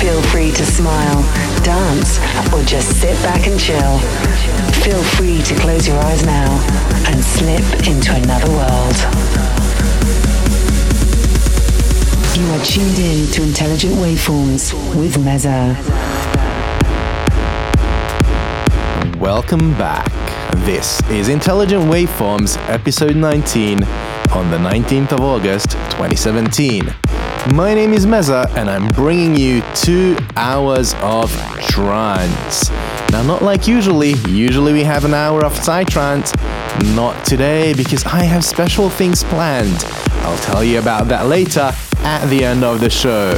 Feel free to smile, dance, or just sit back and chill. Feel free to close your eyes now and slip into another world. You are tuned in to Intelligent Waveforms with Meza. Welcome back. This is Intelligent Waveforms, episode 19, on the 19th of August 2017. My name is Meza, and I'm bringing you two hours of trance. Now, not like usually, usually we have an hour of Psytrance. Not today, because I have special things planned. I'll tell you about that later at the end of the show.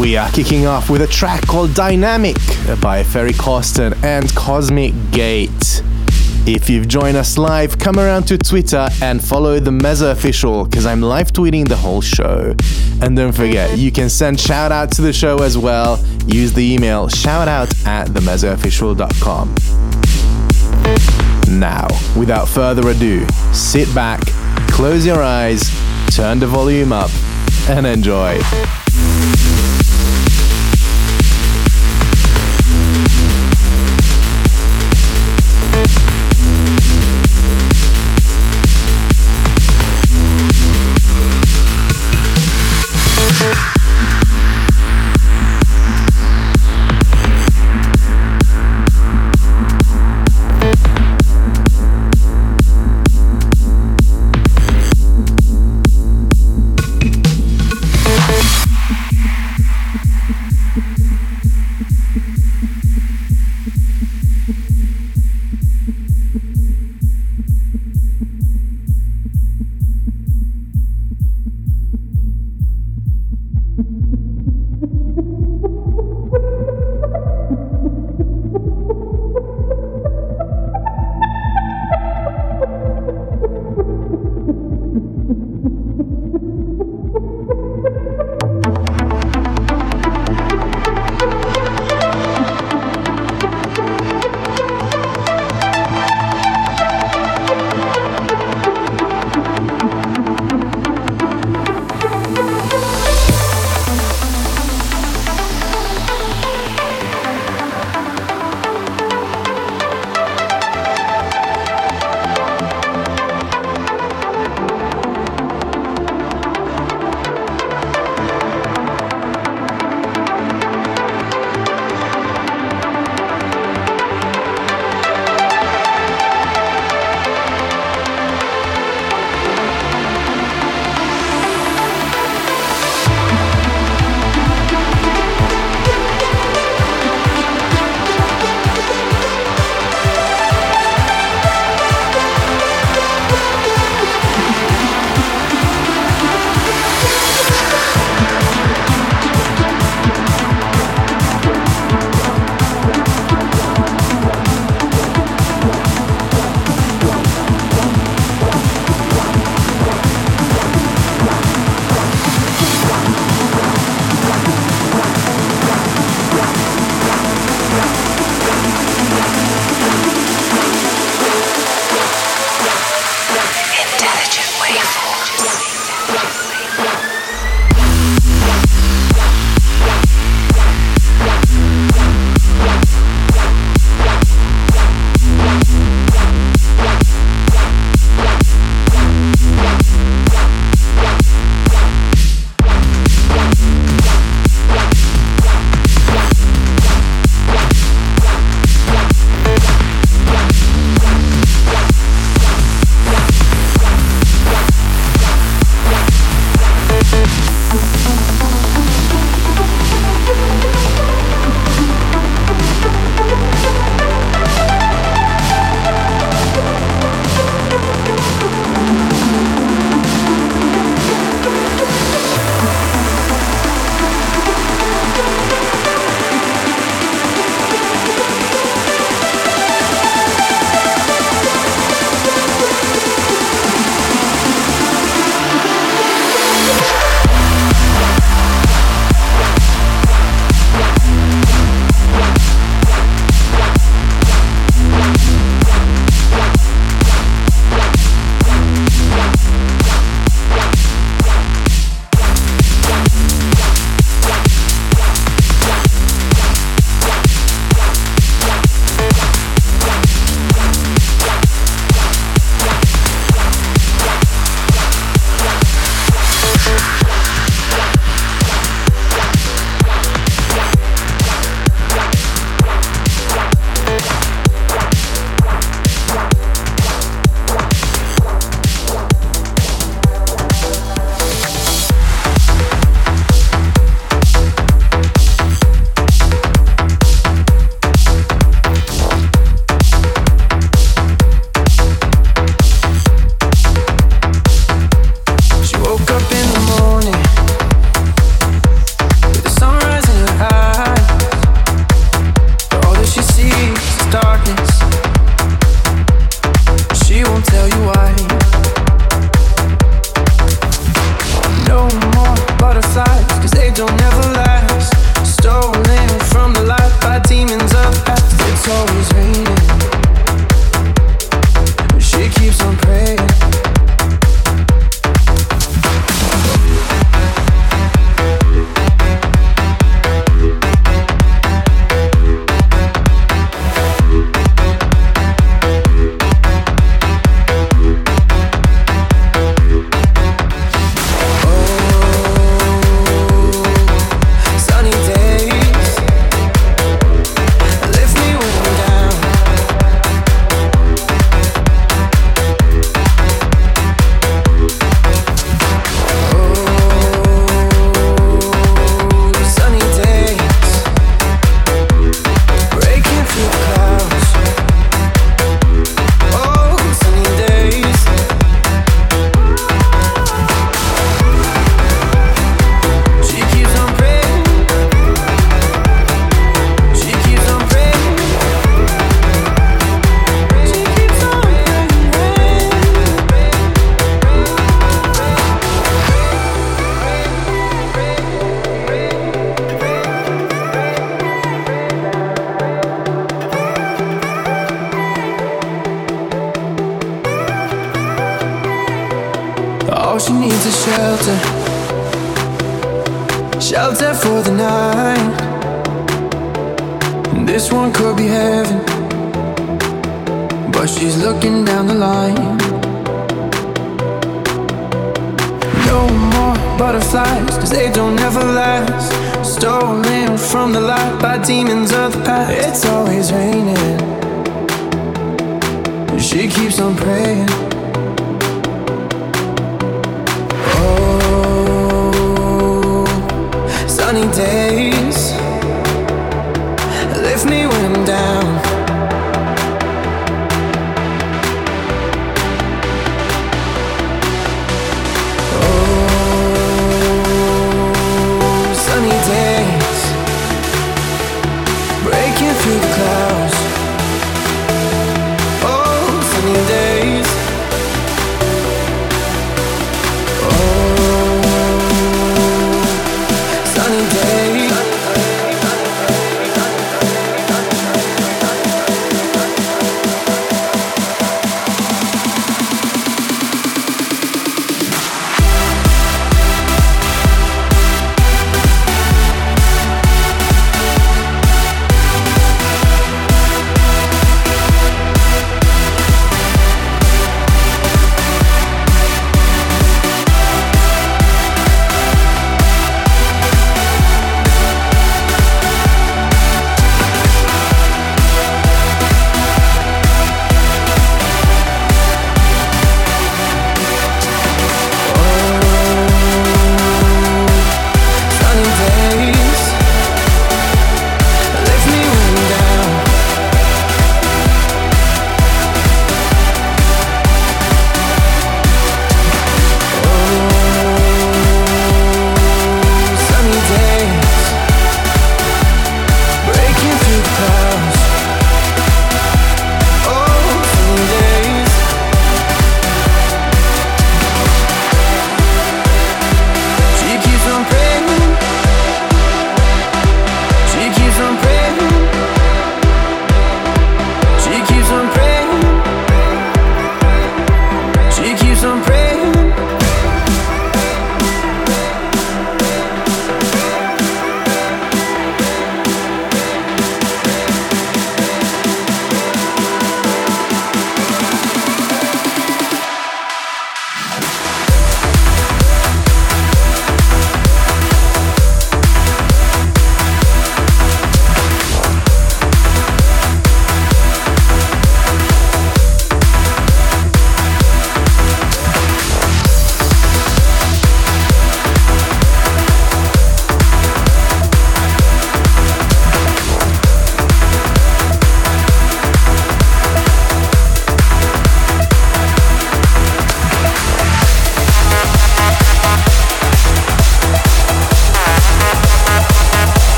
We are kicking off with a track called Dynamic by Ferry Corsten and Cosmic Gate. If you've joined us live, come around to Twitter and follow the Meza official because I'm live tweeting the whole show. And don't forget, mm-hmm. you can send shout out to the show as well. Use the email shoutout at themezaofficial.com. Now, without further ado, sit back, close your eyes, turn the volume up, and enjoy.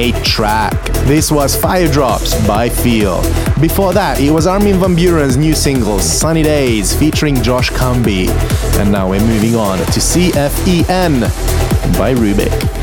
A track! This was Fire Drops by Feel. Before that, it was Armin van Buuren's new single Sunny Days featuring Josh Cumbee. And now we're moving on to CFEN by Rubik.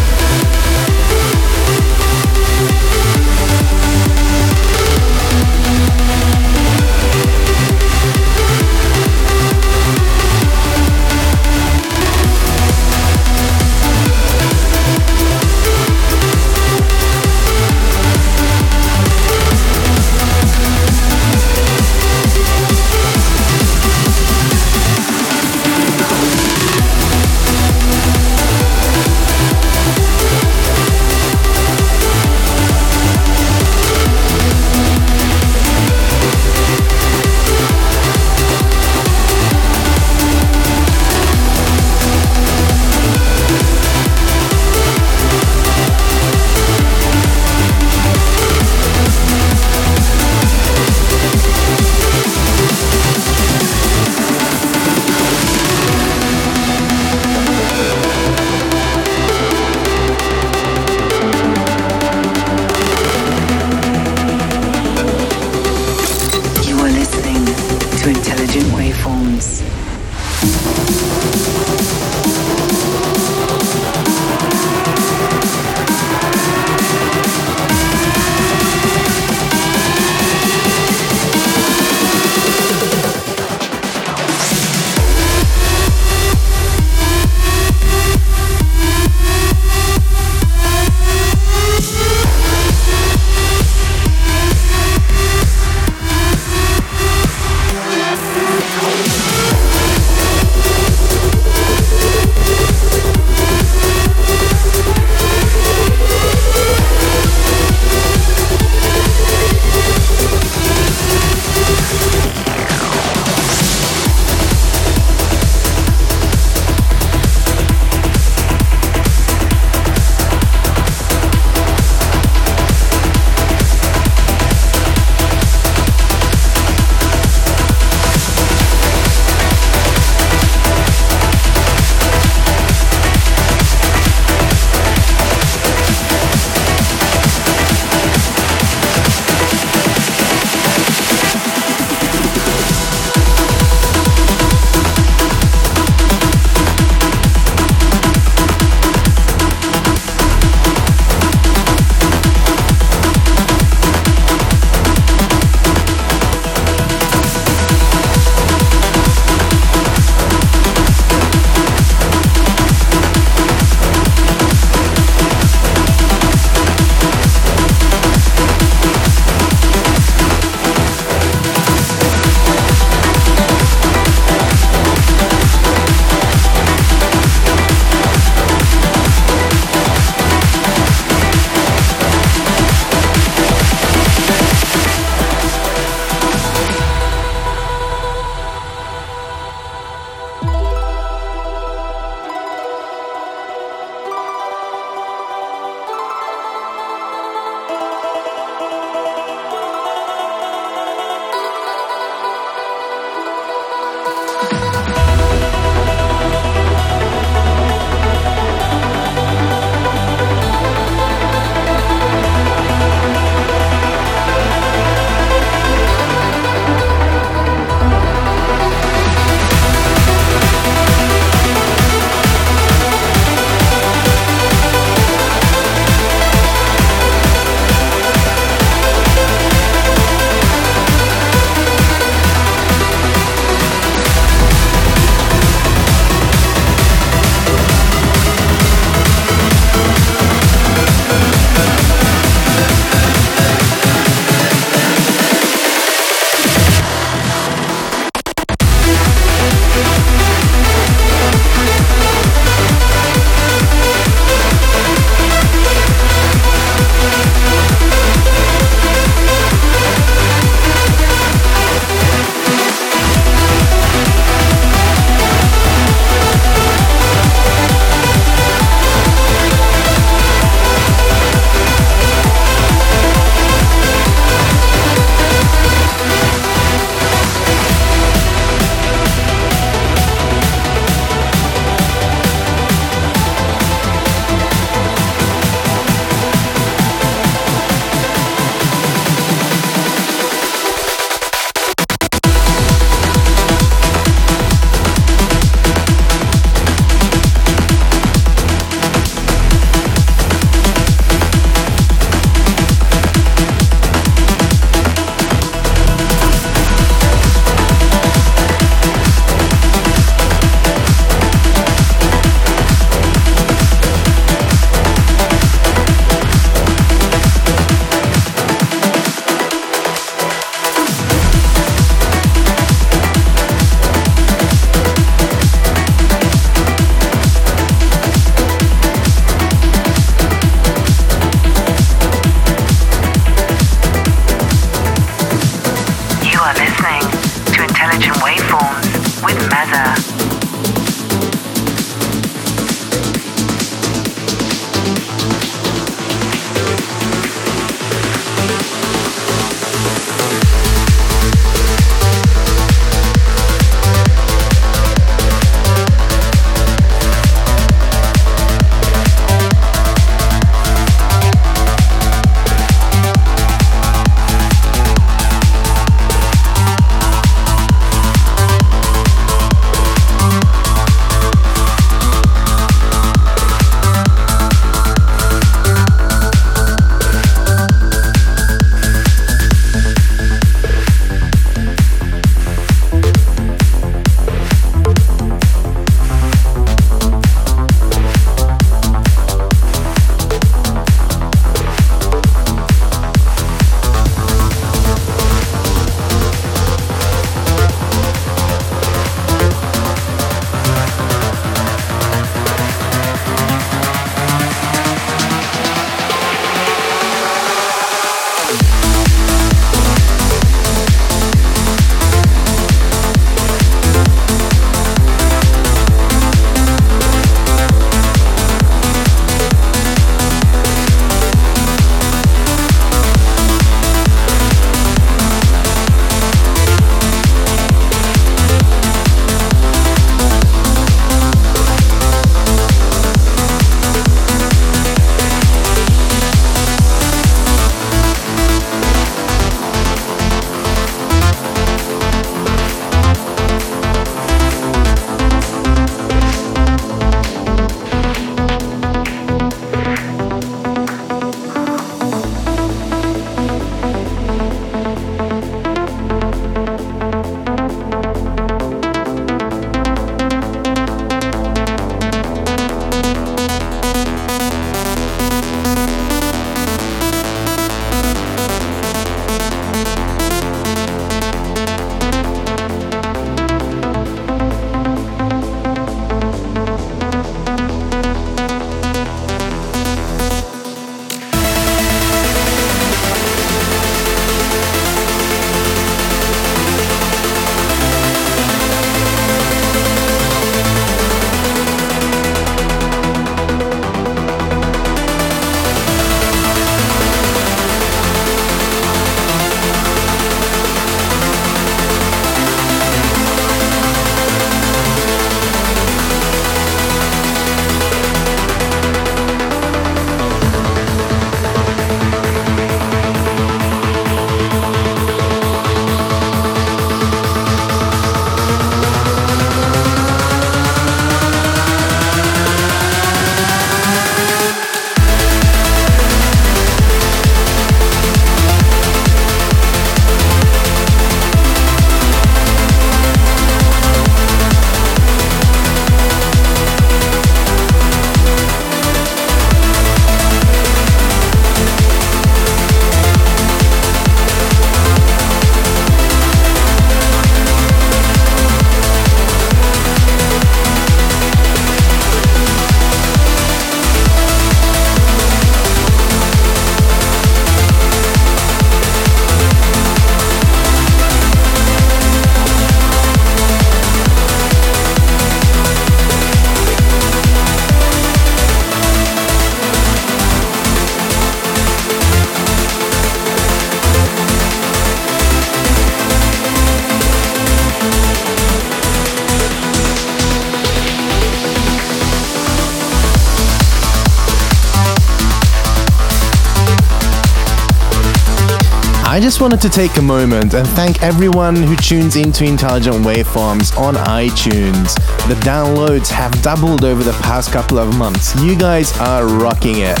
I just wanted to take a moment and thank everyone who tunes into Intelligent Waveforms on iTunes. The downloads have doubled over the past couple of months. You guys are rocking it.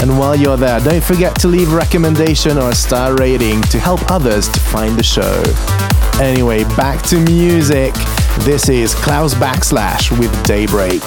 And while you're there, don't forget to leave a recommendation or a star rating to help others to find the show. Anyway, back to music. This is Klaus Backslash with Daybreak.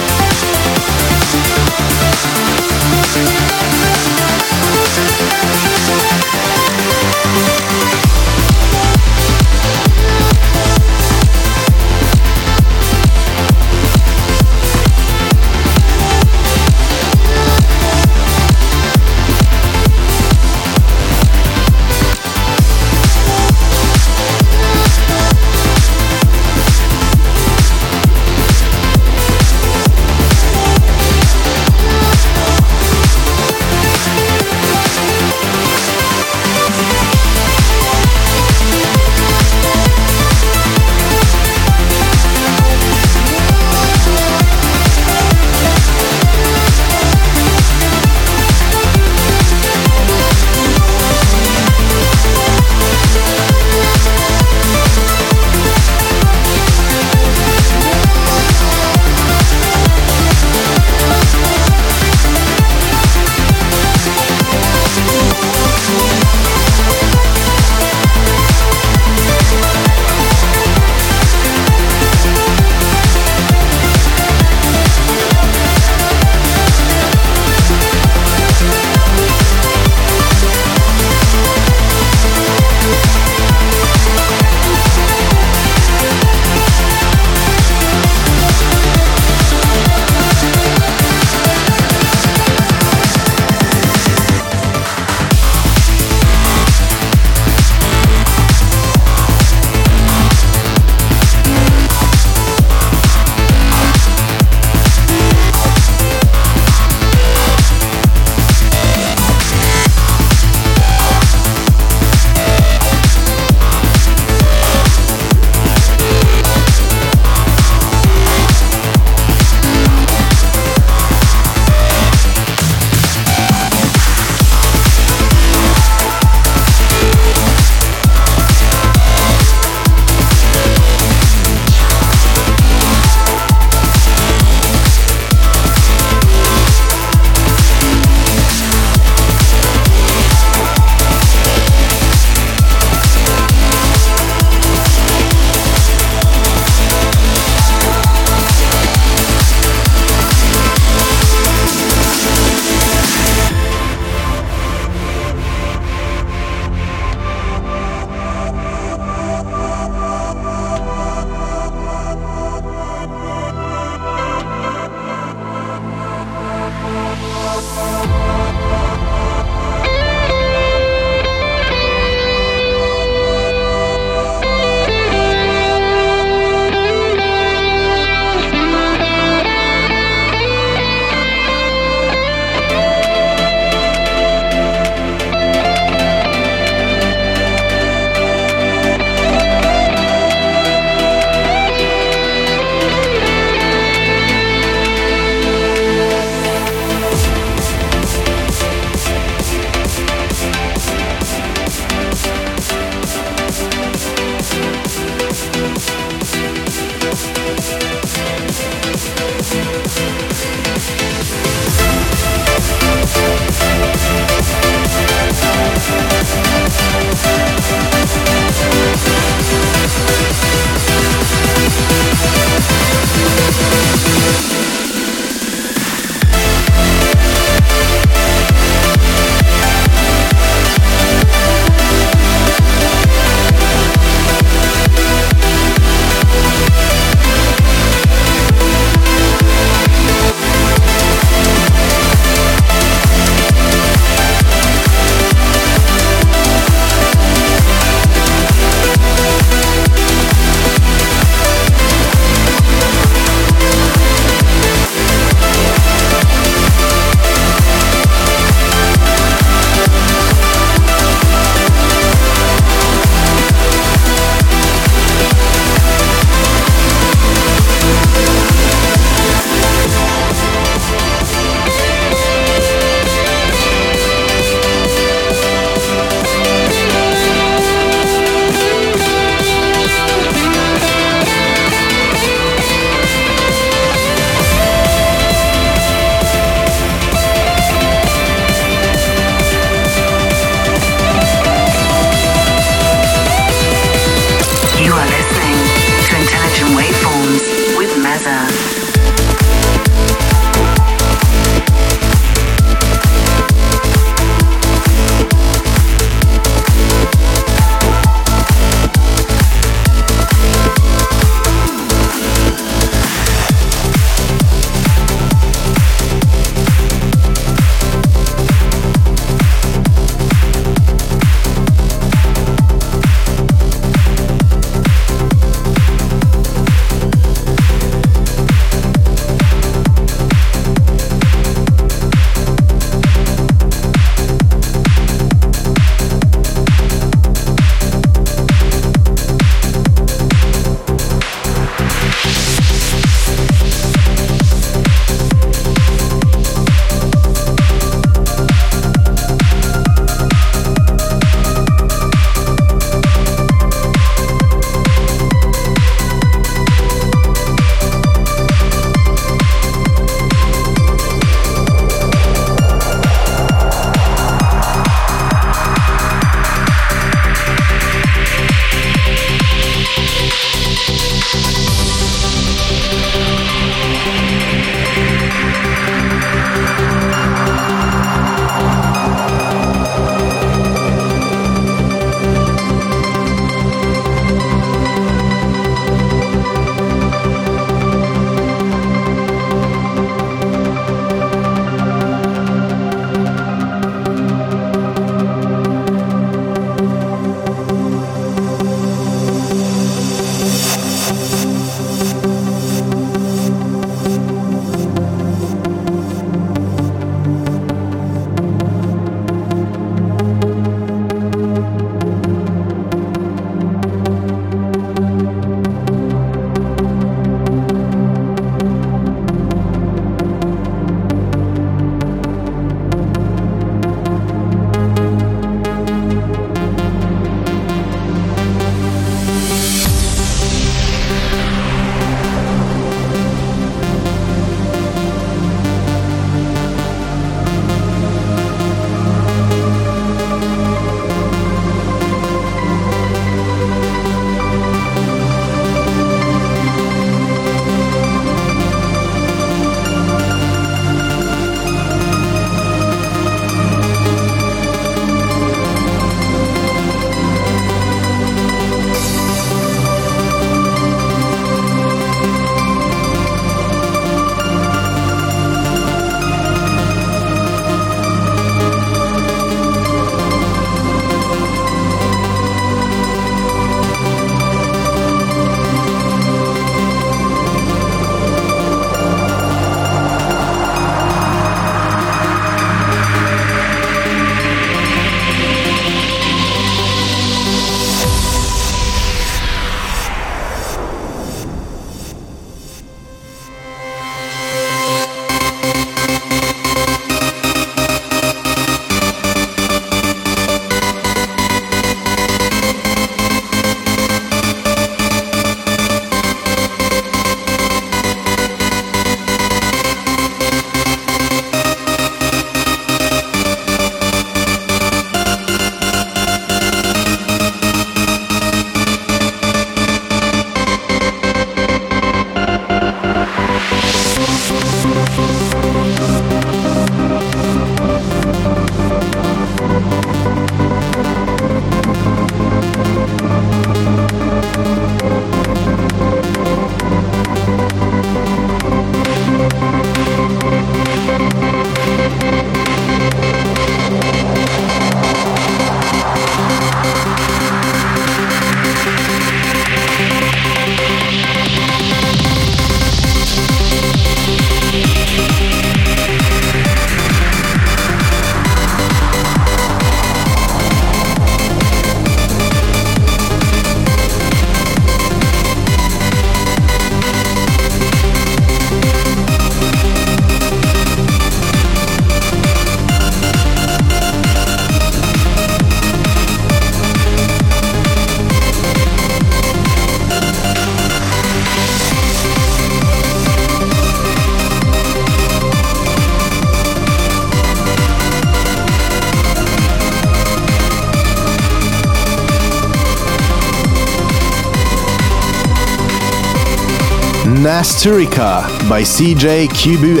Nasturica by CJ Kubu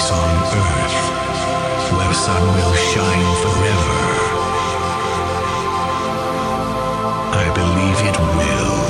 place on earth where the sun will shine forever? I believe it will.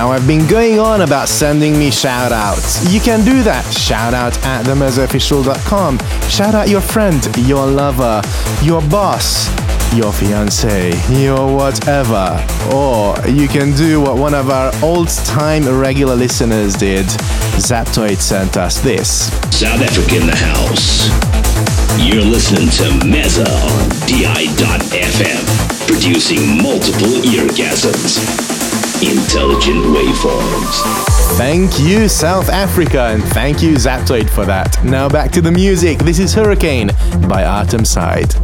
Now I've been going on about sending me shoutouts. You can do that. Shout out at themezofficial.com. Shout out your friend, your lover, your boss, your fiance, your whatever. Or you can do what one of our old time regular listeners did. Zaptoid sent us this. South Africa in the house. You're listening to Meza on DI.FM, producing multiple eargasms intelligent waveforms. Thank you, South Africa, and thank you, Zaptoid, for that. Now back to the music. This is Hurricane by Artem Side.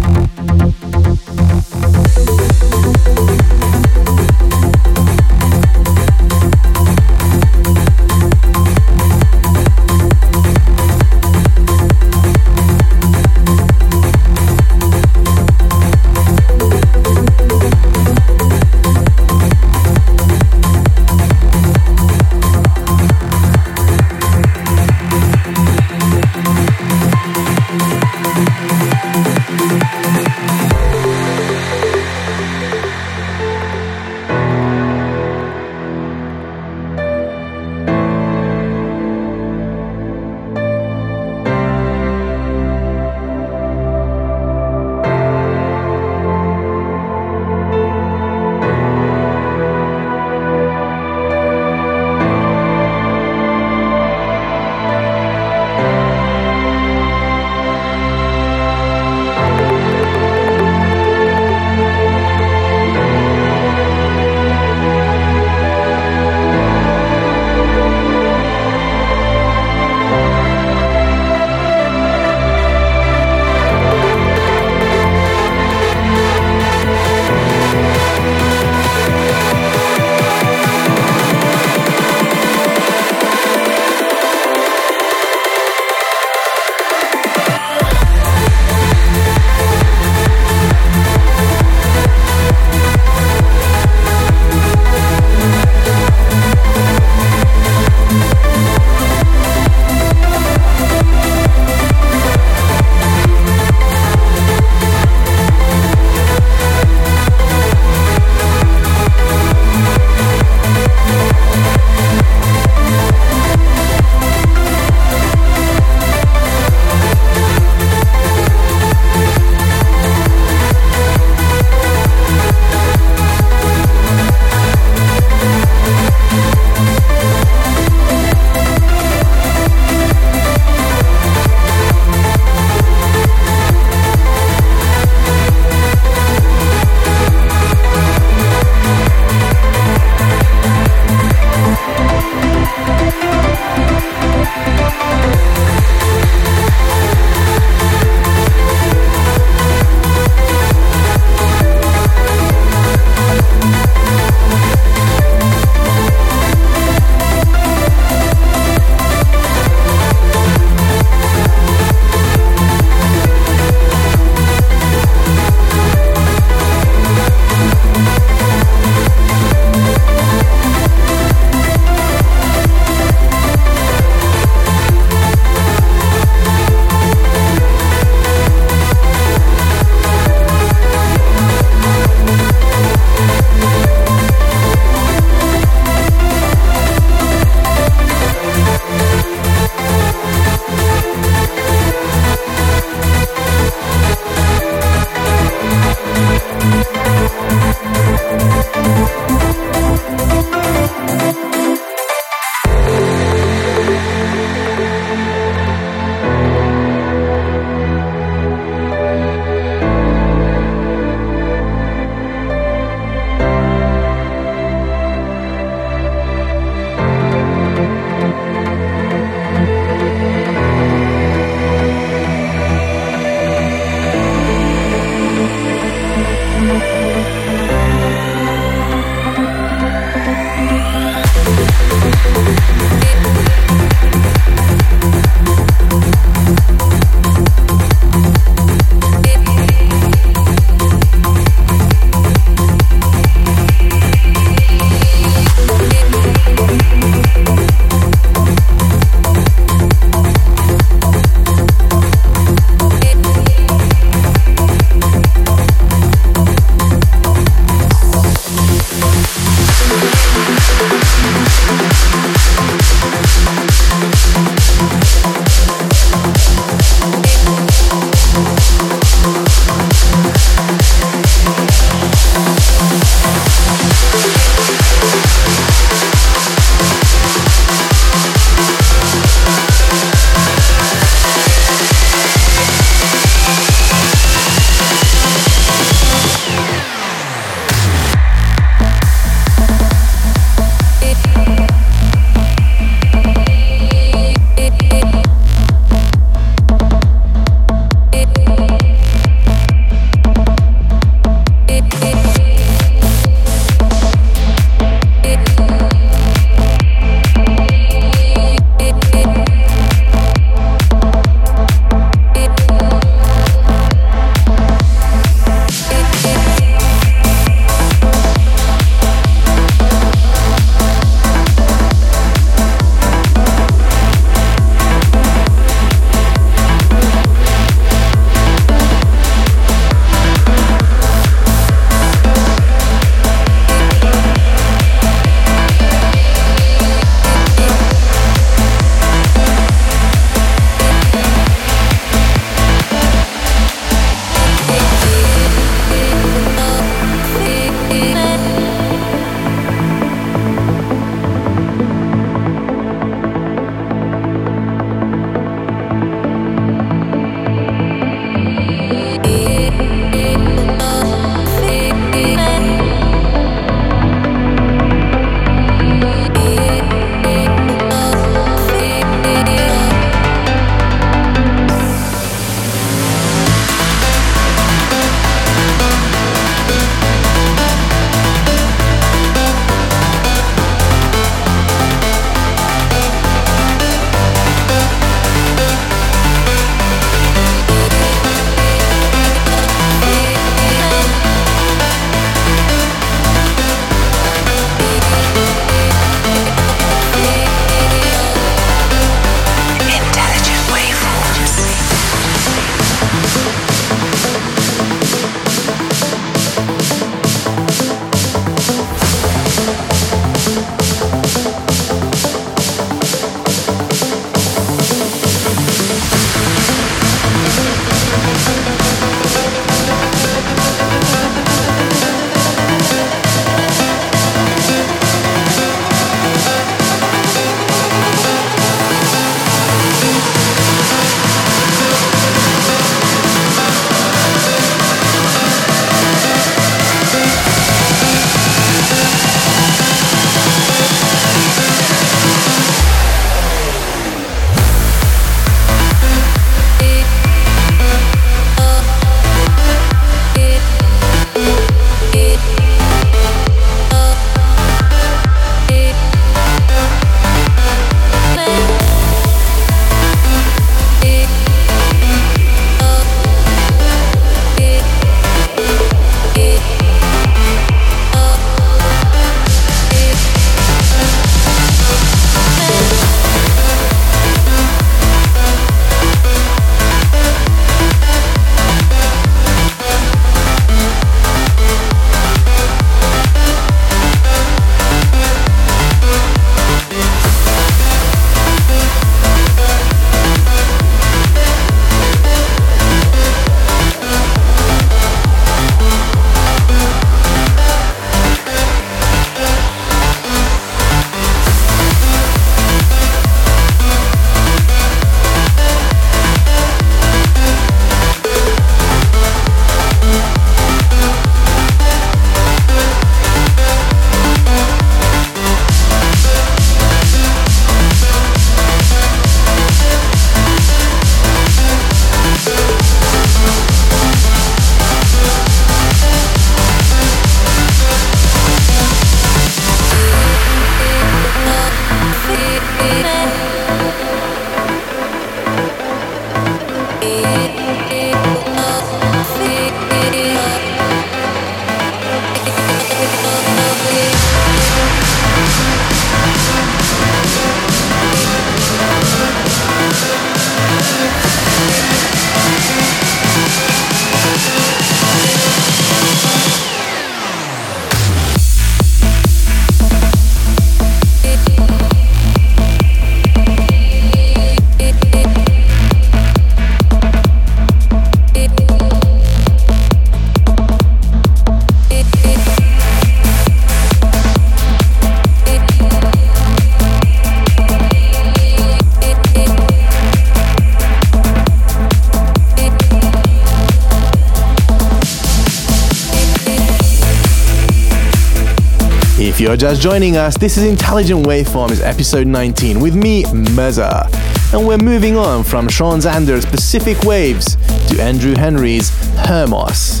Just joining us, this is Intelligent Waveforms episode 19 with me, Meza. And we're moving on from Sean Zander's Pacific Waves to Andrew Henry's Hermos.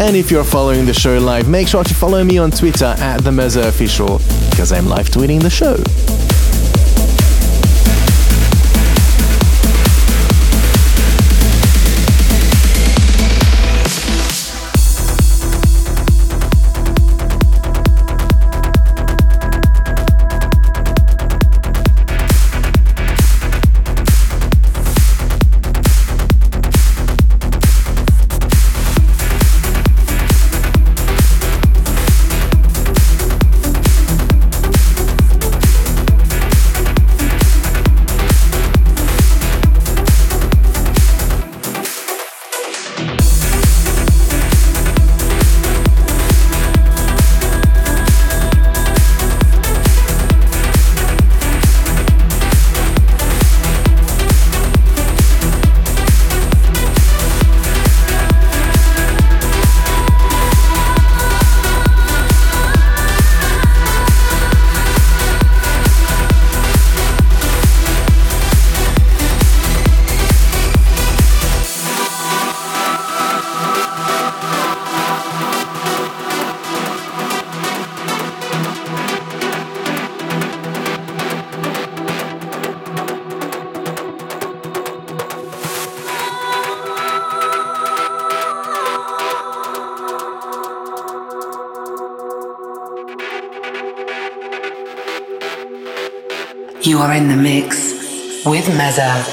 And if you're following the show live, make sure to follow me on Twitter at the Meza Official because I'm live tweeting the show. Are in the mix with Meza.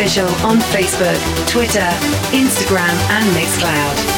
Official on Facebook, Twitter, Instagram, and Mixcloud.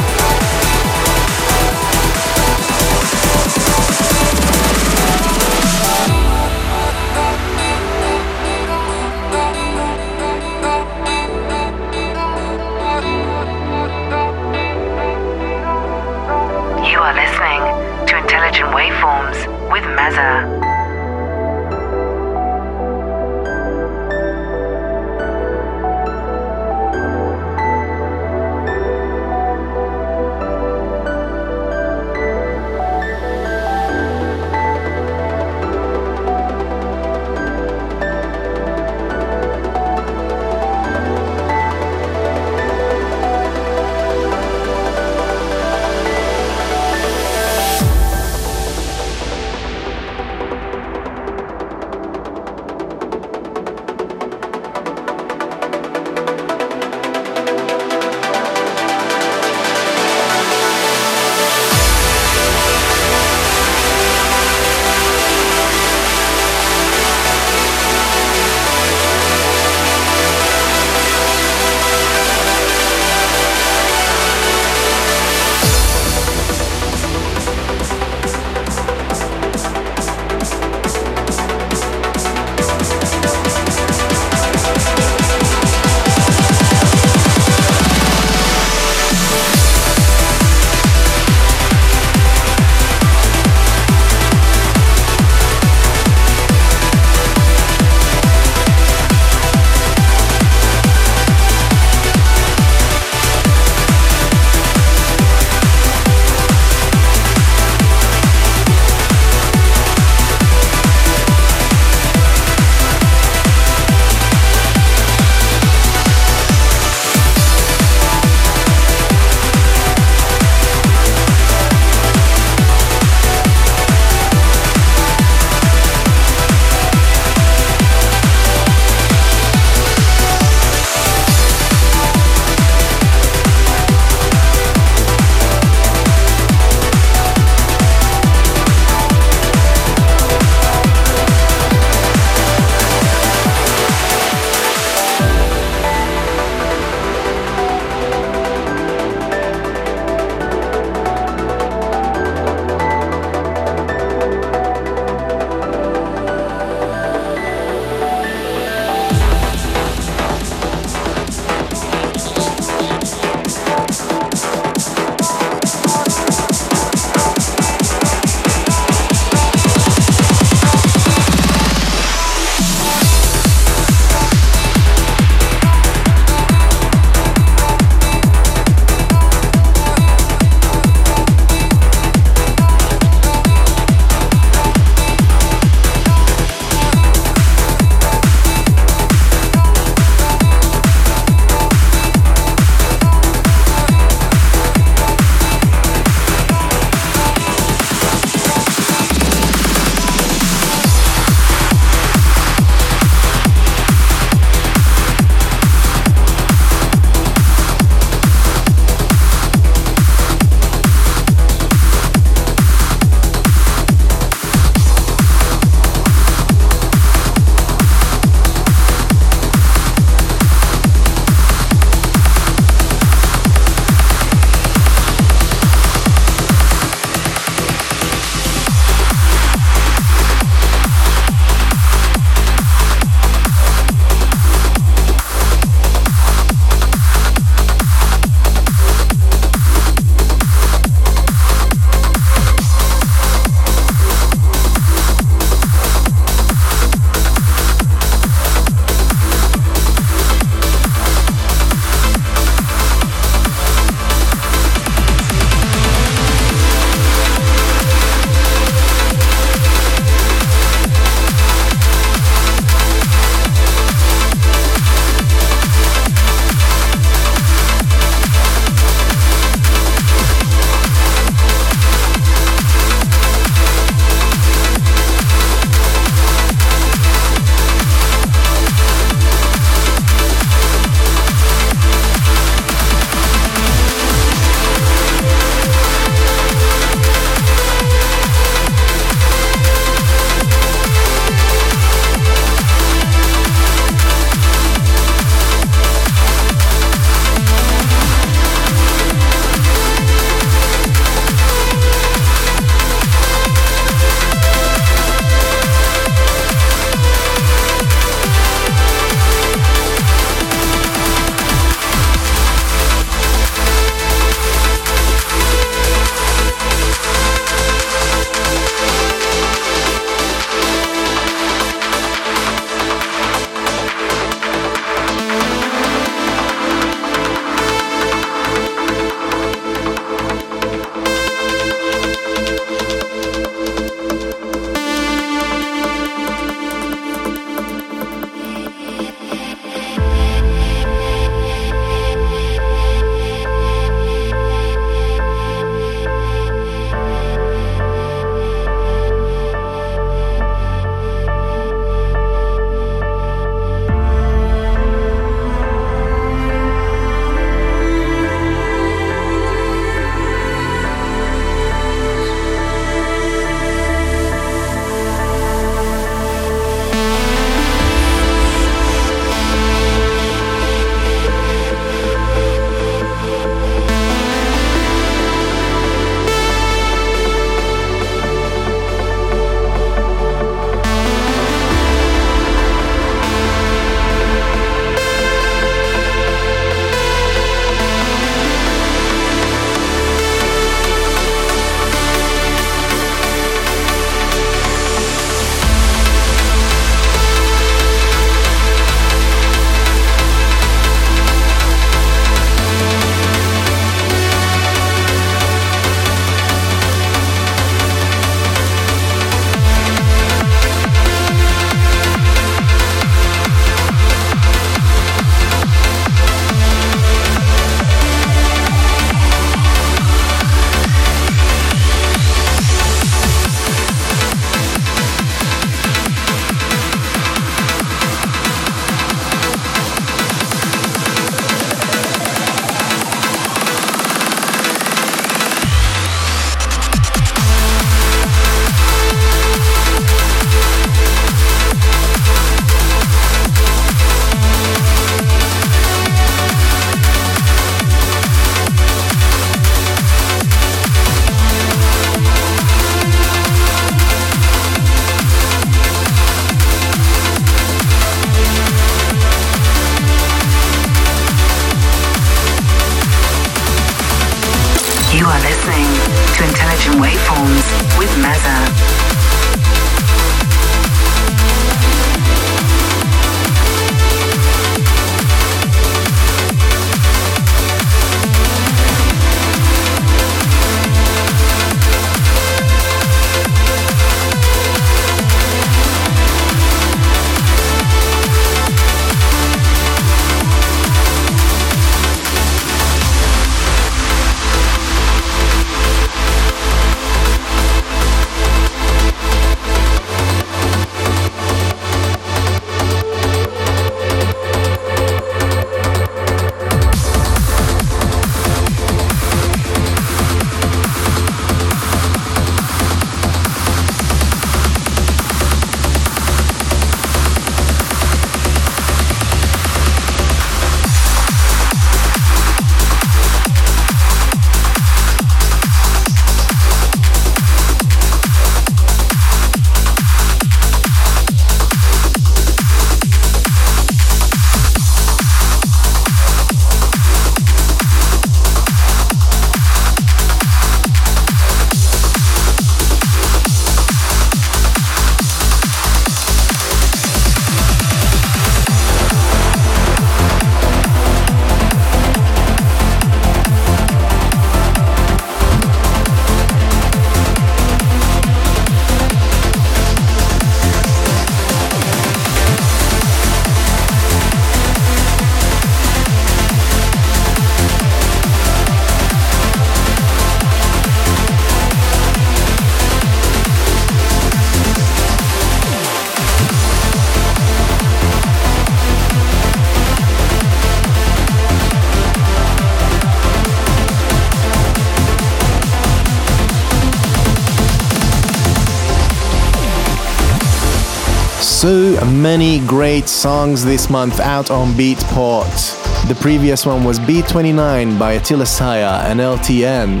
Many great songs this month out on Beatport. The previous one was B29 by Attila Syah and LTN.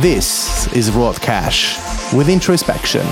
This is Rot Cash with Introspection.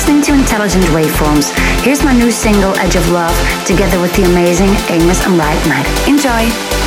Listening to Intelligent Waveforms. Here's my new single, Edge of Love, together with the amazing Amos and Knight. Enjoy!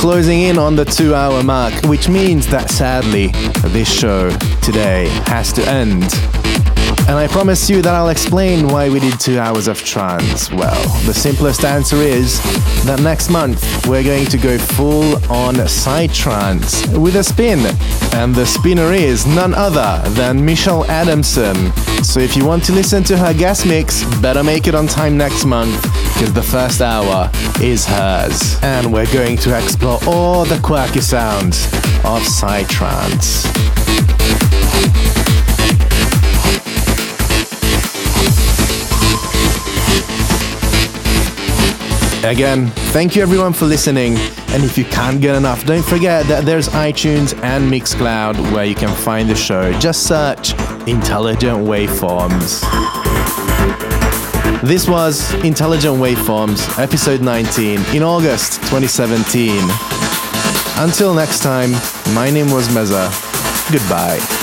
Closing in on the two hour mark, which means that sadly, this show today has to end. And I promise you that I'll explain why we did two hours of trance. Well, the simplest answer is that next month we're going to go full on psytrance with a spin. And the spinner is none other than Michele Adamson. So if you want to listen to her guest mix, better make it on time next month because the first hour is hers. And we're going to explore all the quirky sounds of psytrance. Again, thank you everyone for listening. And if you can't get enough, don't forget that there's iTunes and Mixcloud where you can find the show. Just search Intelligent Waveforms. This was Intelligent Waveforms, episode 19, in August 2017. Until next time, my name was Meza. Goodbye.